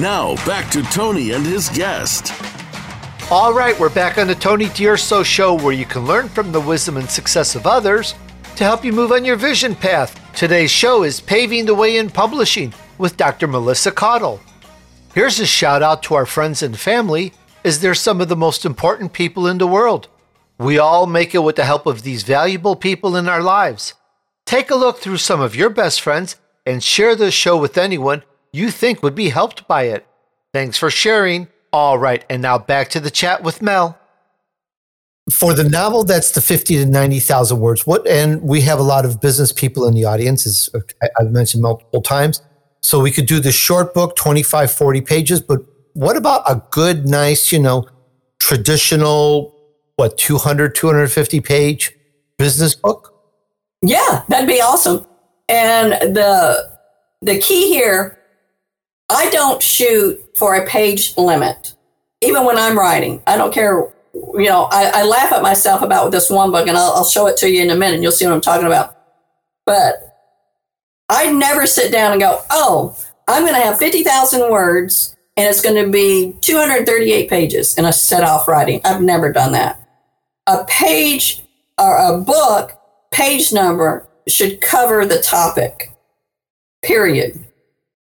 Now, back to Tony and his guest. All right, we're back on the Tony D'Urso Show where you can learn from the wisdom and success of others to help you move on your vision path. Today's show is Paving the Way in Publishing with Dr. Melissa Caudle. Here's a shout out to our friends and family, as they're some of the most important people in the world. We all make it with the help of these valuable people in our lives. Take a look through some of your best friends and share this show with anyone you think would be helped by it. Thanks for sharing. All right, and now back to the chat with Mel. For the novel, that's the 50 to 90,000 words. What, and we have a lot of business people in the audience, as I've mentioned multiple times. So we could do the short book, 25, 40 pages, but what about a good, nice, you know, traditional, what, 200, 250 page business book? Yeah, that'd be awesome. And the the key here I don't shoot for a page limit, even when I'm writing. I don't care. You know, I, I laugh at myself about this one book, and I'll, I'll show it to you in a minute. and You'll see what I'm talking about. But I never sit down and go, oh, I'm going to have 50,000 words and it's going to be 238 pages and I set off writing. I've never done that. A page or a book page number should cover the topic, period.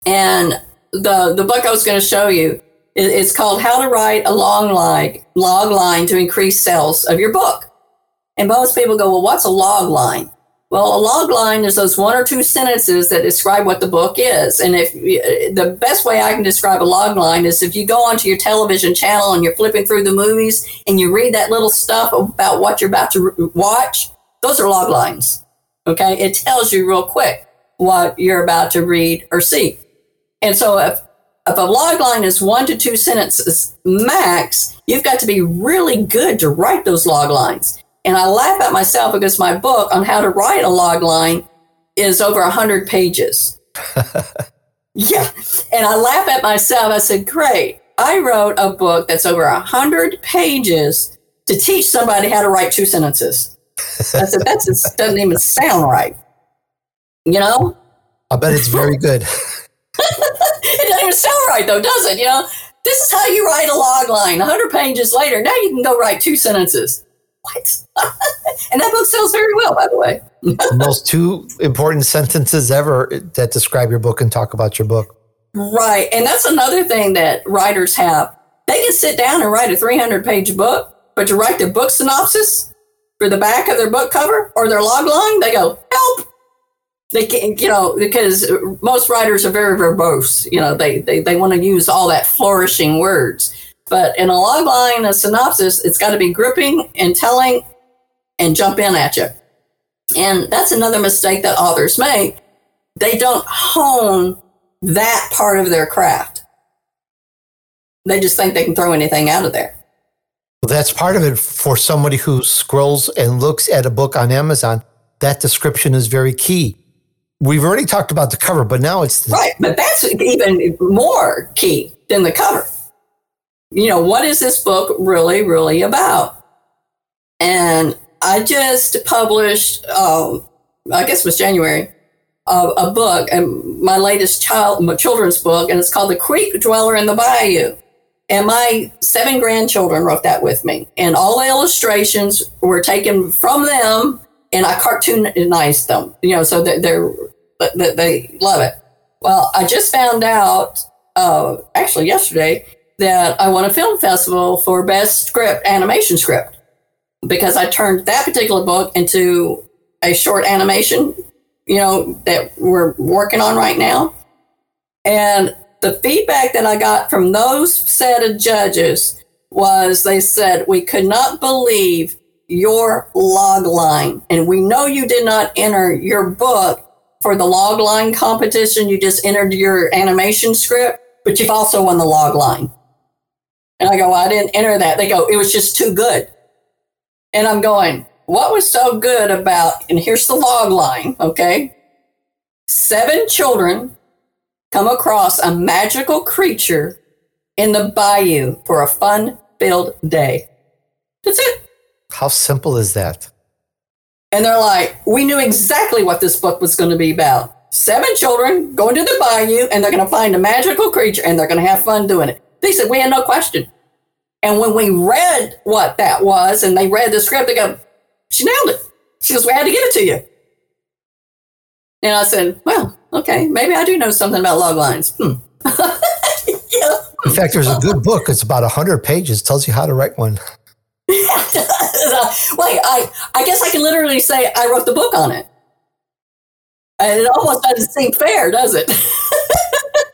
And the the book I was going to show you. It's called How to Write a Long Line Log Line to Increase Sales of Your Book. And most people go, well, what's a log line? Well, a log line is those one or two sentences that describe what the book is. And if uh, the best way I can describe a log line is if you go onto your television channel and you're flipping through the movies and you read that little stuff about what you're about to watch, those are log lines. Okay. It tells you real quick what you're about to read or see. And so if, if a log line is one to two sentences max, you've got to be really good to write those log lines. And I laugh at myself because my book on how to write a log line is over 100 pages. yeah. And I laugh at myself. I said, great. I wrote a book that's over 100 pages to teach somebody how to write two sentences. I said, that doesn't even sound right. You know? I bet it's very good. it doesn't even sound right, though, does it? You know, this is how you write a log line 100 pages later. Now you can go write two sentences. What? and that book sells very well, by the way. Most two important sentences ever that describe your book and talk about your book. Right. And that's another thing that writers have. They can sit down and write a 300 page book, but to write their book synopsis for the back of their book cover or their log line, they go, help. They can, you know, because most writers are very verbose. You know, they, they, they want to use all that flourishing words. But in a log line, a synopsis, it's got to be gripping and telling and jump in at you. And that's another mistake that authors make. They don't hone that part of their craft. They just think they can throw anything out of there. That's part of it for somebody who scrolls and looks at a book on Amazon. That description is very key. We've already talked about the cover, but now it's the- right. But that's even more key than the cover. You know, what is this book really, really about? And I just published, um, I guess it was January, uh, a book, and my latest child, my children's book, and it's called The Creek Dweller in the Bayou. And my seven grandchildren wrote that with me. And all the illustrations were taken from them and I cartoonized them, you know, so that they're, that they love it. Well, I just found out, uh, actually yesterday, that I won a film festival for best script, animation script, because I turned that particular book into a short animation, you know, that we're working on right now. And the feedback that I got from those set of judges was they said, We could not believe your log line. And we know you did not enter your book for the log line competition. You just entered your animation script, but you've also won the log line. And I go, well, I didn't enter that. They go, it was just too good. And I'm going, what was so good about, and here's the log line, okay? Seven children come across a magical creature in the bayou for a fun filled day. That's it. How simple is that? And they're like, we knew exactly what this book was going to be about. Seven children going to the bayou and they're going to find a magical creature and they're going to have fun doing it. They said, we had no question. And when we read what that was and they read the script, they go, she nailed it. She goes, we had to give it to you. And I said, well, okay, maybe I do know something about log lines. Hmm. yeah. In fact, there's a good book. It's about 100 pages. Tells you how to write one. Wait, I, I guess I can literally say I wrote the book on it. And it almost doesn't seem fair, does it?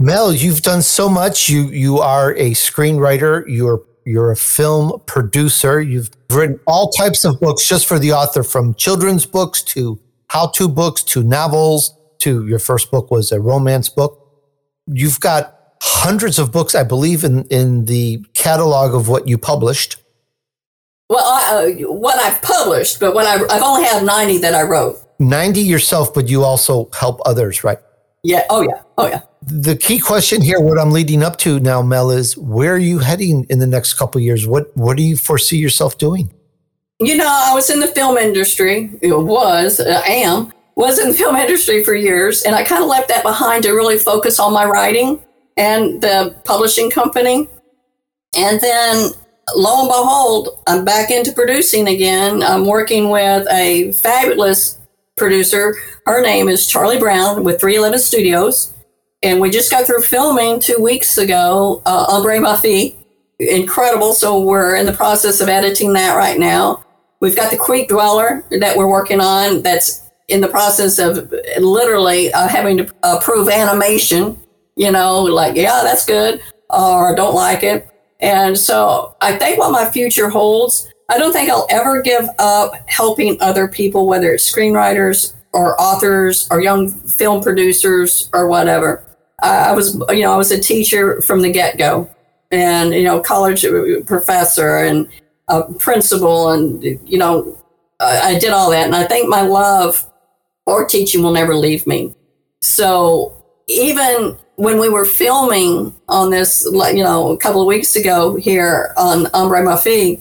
Mel, you've done so much. You you are a screenwriter. You're you're a film producer. You've written all types of books just for the author, from children's books to how-to books to novels to your first book was a romance book. You've got hundreds of books, I believe, in in the catalog of what you published. Well, I, uh, what I've published, but what I, I've only had ninety that I wrote. Ninety yourself, but you also help others, right? Yeah. Oh yeah. Oh yeah. The key question here, what I'm leading up to now, Mel, is where are you heading in the next couple years? What What do you foresee yourself doing? You know, I was in the film industry. It was, I uh, am, was in the film industry for years, and I kind of left that behind to really focus on my writing and the publishing company. And then lo and behold, I'm back into producing again. I'm working with a fabulous producer. Her name is Charlie Brown with 311 Studios. And we just got through filming two weeks ago, uh, Ombre Incredible. So we're in the process of editing that right now. We've got the Creek Dweller that we're working on that's in the process of literally uh, having to approve animation, you know, like, yeah, that's good, or don't like it. And so I think what my future holds, I don't think I'll ever give up helping other people, whether it's screenwriters or authors or young film producers or whatever. I was, you know, I was a teacher from the get go and, you know, college professor and a principal and, you know, I did all that. And I think my love for teaching will never leave me. So even when we were filming on this, you know, a couple of weeks ago here on Ombre Ma Fee,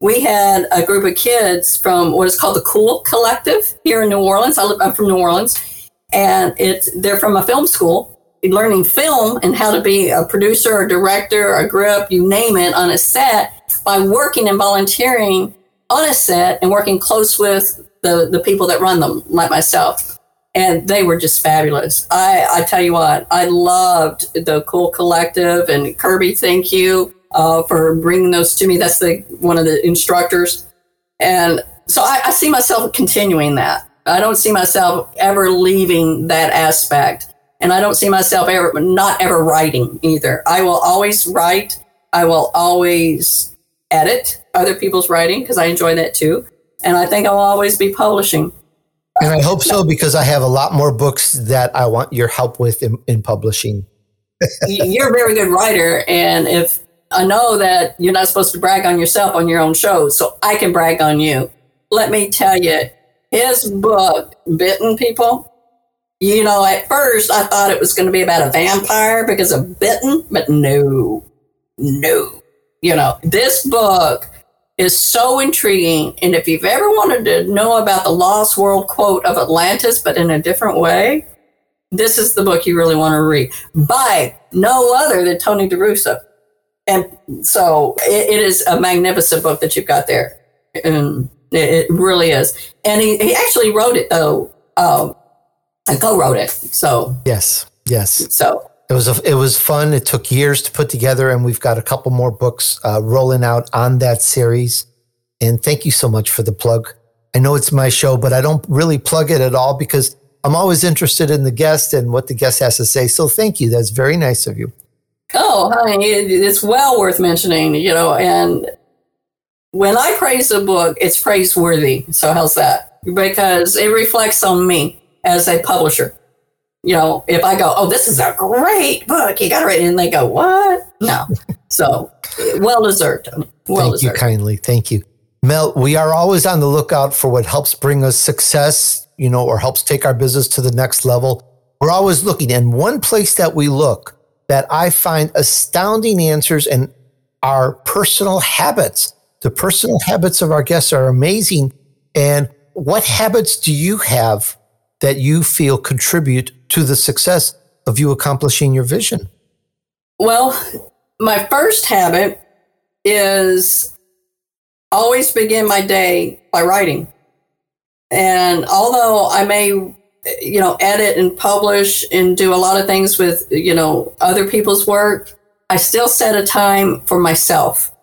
we had a group of kids from what is called the Cool Collective here in New Orleans. I live, I'm from New Orleans, and it's they're from a film school, learning film and how to be a producer, a director, a grip, you name it, on a set by working and volunteering on a set and working close with the the people that run them, like myself. And they were just fabulous. I, I tell you what, I loved the Cool Collective and Kirby. Thank you uh, for bringing those to me. That's the one of the instructors, and so I, I see myself continuing that. I don't see myself ever leaving that aspect, and I don't see myself ever not ever writing either. I will always write. I will always edit other people's writing because I enjoy that too, and I think I'll always be publishing. And I hope so because I have a lot more books that I want your help with in, in publishing. You're a very good writer, and if I know that you're not supposed to brag on yourself on your own show, so I can brag on you. Let me tell you, his book, Bitten People, you know, at first I thought it was going to be about a vampire because of bitten, but no, no. You know, this book is so intriguing. And if you've ever wanted to know about the lost world quote of Atlantis, but in a different way, this is the book you really want to read by no other than Tony D'Urso and so it, it is a magnificent book that you've got there. And it, it really is. And he, he actually wrote it though. Um, and co-wrote it. So yes, yes. So it was a, it was fun. It took years to put together, and we've got a couple more books uh, rolling out on that series. And thank you so much for the plug. I know it's my show, but I don't really plug it at all because I'm always interested in the guest and what the guest has to say. So thank you. That's very nice of you. Oh, honey, it's well worth mentioning, you know, and when I praise a book, it's praiseworthy. So how's that? Because it reflects on me as a publisher. You know, if I go, oh, this is a great book, you got to read it, and they go, what? No. so well deserved. Well Thank deserved. you kindly. Thank you. Mel, we are always on the lookout for what helps bring us success, you know, or helps take our business to the next level. We're always looking. And one place that we look that I find astounding answers and our personal habits. The personal habits of our guests are amazing. And what habits do you have that you feel contribute to the success of you accomplishing your vision? Well, my first habit is always begin my day by writing. And although I may you know, edit and publish and do a lot of things with, you know, other people's work, I still set a time for myself.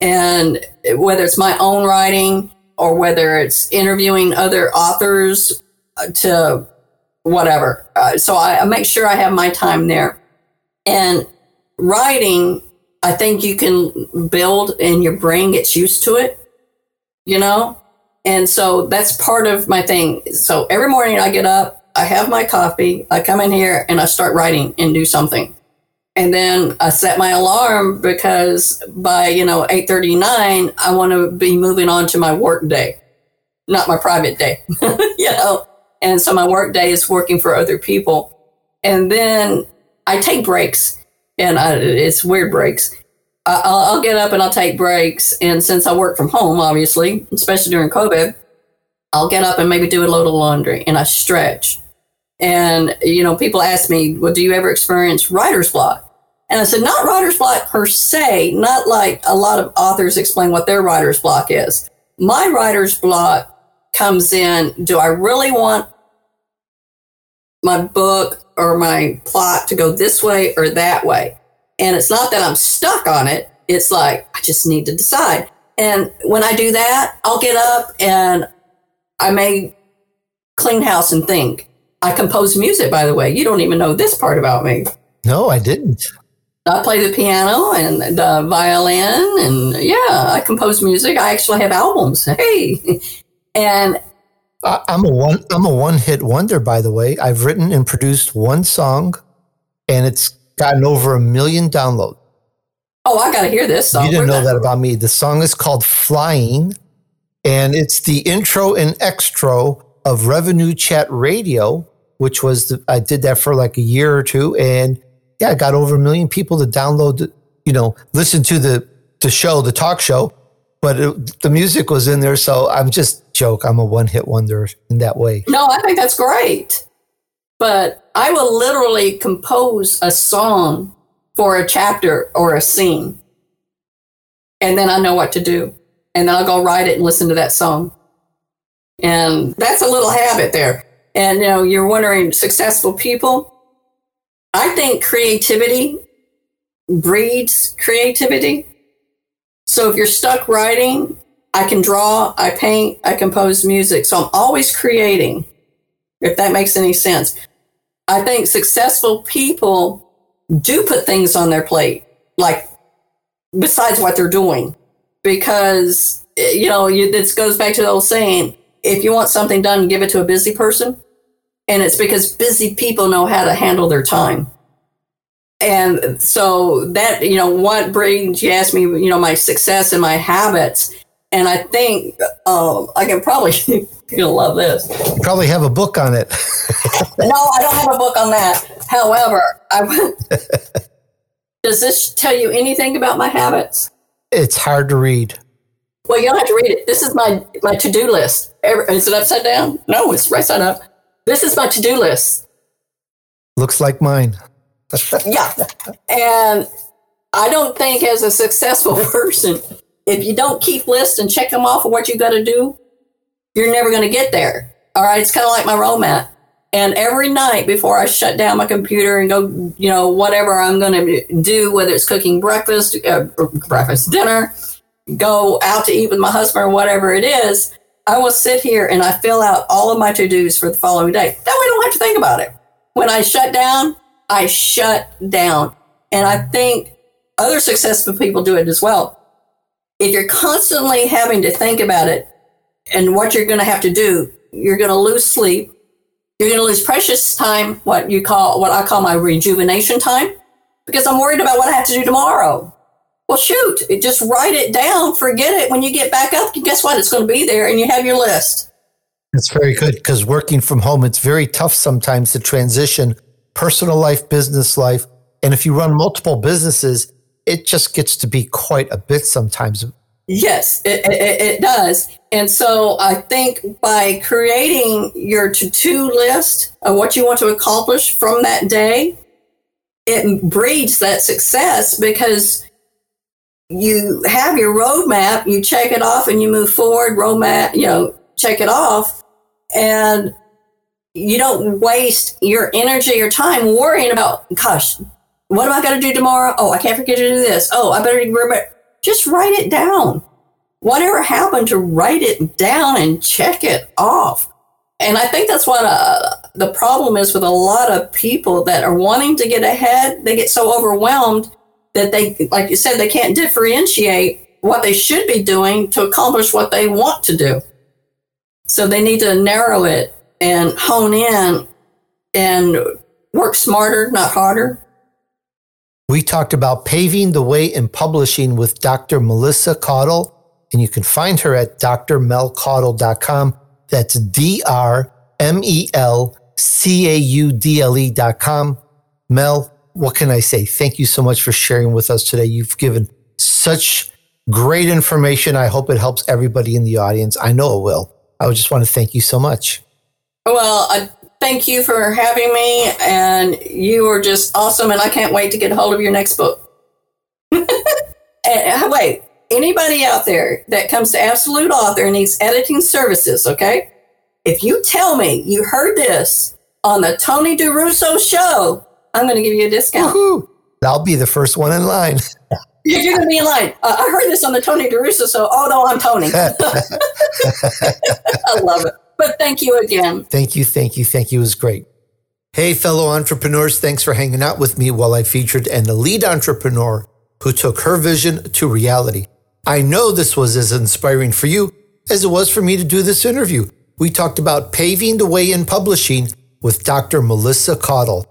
And whether it's my own writing or whether it's interviewing other authors uh, to whatever. Uh, so I, I make sure I have my time there. And writing, I think you can build and your brain gets used to it, you know? And so that's part of my thing. So every morning I get up, I have my coffee, I come in here and I start writing and do something. And then I set my alarm because by, you know, 8:39 I want to be moving on to my work day, not my private day. you know. And so my work day is working for other people. And then I take breaks and I, it's weird breaks. I'll, I'll get up and I'll take breaks. And since I work from home, obviously, especially during COVID, I'll get up and maybe do a load of laundry and I stretch. And, you know, people ask me, well, do you ever experience writer's block? And I said, not writer's block per se, not like a lot of authors explain what their writer's block is. My writer's block comes in, do I really want my book or my plot to go this way or that way? And it's not that I'm stuck on it. It's like, I just need to decide. And when I do that, I'll get up and I may clean house and think. I compose music, by the way. You don't even know this part about me. No, I didn't. I play the piano and the violin, and yeah, I compose music. I actually have albums. Hey, and I'm a one. I'm a one hit wonder, by the way. I've written and produced one song, and it's gotten over a million downloads. Oh, I got to hear this song. You didn't know that about me. The song is called Flying, and it's the intro and extra of Revenue Chat Radio, which was, the, I did that for like a year or two. And yeah, I got over a million people to download, you know, listen to the, the show, the talk show. but it, the music was in there. So I'm just joke. I'm a one hit wonder in that way. No, I think that's great. But I will literally compose a song for a chapter or a scene. And then I know what to do. And then I'll go write it and listen to that song. And that's a little habit there. And you know, you're wondering successful people. I think creativity breeds creativity. So if you're stuck writing, I can draw, I paint, I compose music. So I'm always creating, if that makes any sense. I think successful people do put things on their plate, like besides what they're doing, because, you know, you, this goes back to the old saying if you want something done, give it to a busy person. And it's because busy people know how to handle their time. And so that, you know, what brings, you asked me, you know, my success and my habits. And I think um, I can probably, you'll love this. Probably have a book on it. no, I don't have a book on that. However, I, does this tell you anything about my habits? It's hard to read. Well, you don't have to read it. This is my, my to do list. Is it upside down? No, it's right side up. This is my to do list. Looks like mine. yeah. And I don't think, as a successful person, if you don't keep lists and check them off of what you got to do, you're never going to get there. All right. It's kind of like my roadmap. And every night before I shut down my computer and go, you know, whatever I'm going to do, whether it's cooking breakfast, uh, breakfast, dinner, go out to eat with my husband or whatever it is, I will sit here and I fill out all of my to dos for the following day. That way I don't have to think about it. When I shut down, I shut down. And I think other successful people do it as well. If you're constantly having to think about it and what you're going to have to do, you're going to lose sleep. You're going to lose precious time, what you call, what I call my rejuvenation time, because I'm worried about what I have to do tomorrow. Well, shoot, just write it down, forget it. When you get back up, guess what? It's going to be there and you have your list. That's very good because working from home, it's very tough sometimes to transition personal life, business life. And if you run multiple businesses, it just gets to be quite a bit sometimes. Yes, it, it, it does. And so I think by creating your to do list of what you want to accomplish from that day, it breeds that success because you have your roadmap, you check it off and you move forward, roadmap, you know, check it off. And you don't waste your energy or time worrying about, gosh, what am I going to do tomorrow? Oh, I can't forget to do this. Oh, I better remember. Just write it down. Whatever happened to write it down and check it off. And I think that's what uh, the problem is with a lot of people that are wanting to get ahead. They get so overwhelmed that they, like you said, they can't differentiate what they should be doing to accomplish what they want to do. So they need to narrow it and hone in and work smarter, not harder. We talked about paving the way in publishing with Dr. Melissa Caudle, and you can find her at drmelcaudle.com. That's D R M E L C A U D L E.com. Mel, what can I say? Thank you so much for sharing with us today. You've given such great information. I hope it helps everybody in the audience. I know it will. I just want to thank you so much. Well, uh, thank you for having me, and you are just awesome, and I can't wait to get a hold of your next book. and, uh, wait, anybody out there that comes to Absolute Author and needs editing services, okay? If you tell me you heard this on the Tony D'Urso show, I'm going to give you a discount. Woo-hoo. I'll be the first one in line. You're going to be in line. Uh, I heard this on the Tony D'Urso, so oh no, I'm Tony. I love it. But thank you again. Thank you, thank you, thank you. It was great. Hey, fellow entrepreneurs, thanks for hanging out with me while I featured an elite entrepreneur who took her vision to reality. I know this was as inspiring for you as it was for me to do this interview. We talked about paving the way in publishing with Dr. Melissa Caudle.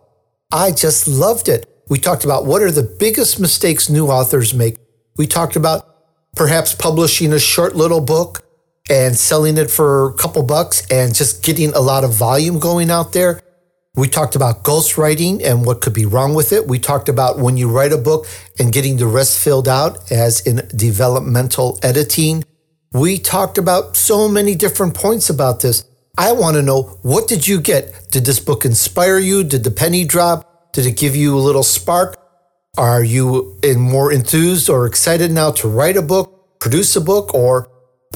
I just loved it. We talked about what are the biggest mistakes new authors make. We talked about perhaps publishing a short little book and selling it for a couple bucks and just getting a lot of volume going out there. We talked about ghostwriting and what could be wrong with it. We talked about when you write a book and getting the rest filled out, as in developmental editing. We talked about so many different points about this. I want to know what did you get? Did this book inspire you? Did the penny drop? Did it give you a little spark? Are you in more enthused or excited now to write a book, produce a book, or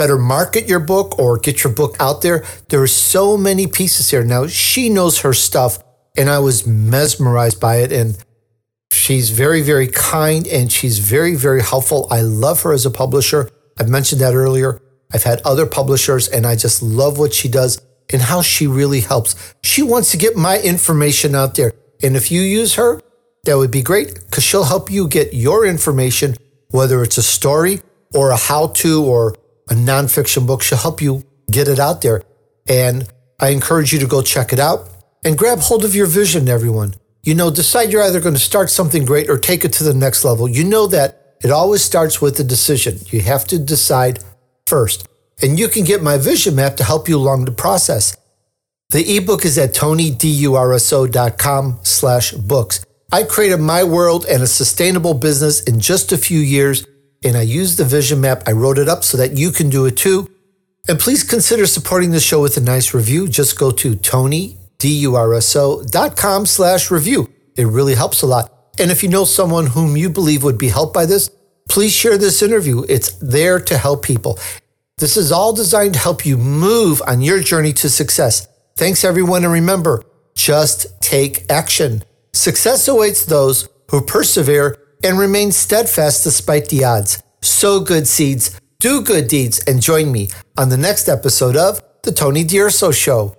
better market your book or get your book out there? There are so many pieces here. Now, she knows her stuff, and I was mesmerized by it. And she's very, very kind and she's very, very helpful. I love her as a publisher. I've mentioned that earlier. I've had other publishers, and I just love what she does and how she really helps. She wants to get my information out there. And if you use her, that would be great because she'll help you get your information, whether it's a story or a how to or a nonfiction book. She'll help you get it out there. And I encourage you to go check it out and grab hold of your vision, everyone. You know, decide you're either going to start something great or take it to the next level. You know that it always starts with a decision. You have to decide first. And you can get my vision map to help you along the process. The ebook is at tonydurso.com slash books. I created my world and a sustainable business in just a few years, and I used the vision map. I wrote it up so that you can do it too. And please consider supporting the show with a nice review. Just go to tonydurso.com slash review. It really helps a lot. And if you know someone whom you believe would be helped by this, please share this interview. It's there to help people. This is all designed to help you move on your journey to success. Thanks, everyone. And remember, just take action. Success awaits those who persevere and remain steadfast despite the odds. Sow good seeds, do good deeds, and join me on the next episode of The Tony D'Urso Show.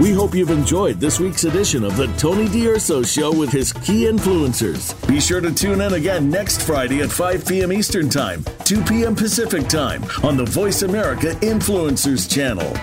We hope you've enjoyed this week's edition of the Tony D'Urso Show with his key influencers. Be sure to tune in again next Friday at 5 p.m. Eastern Time, 2 p.m. Pacific Time on the VoiceAmerica Influencers channel.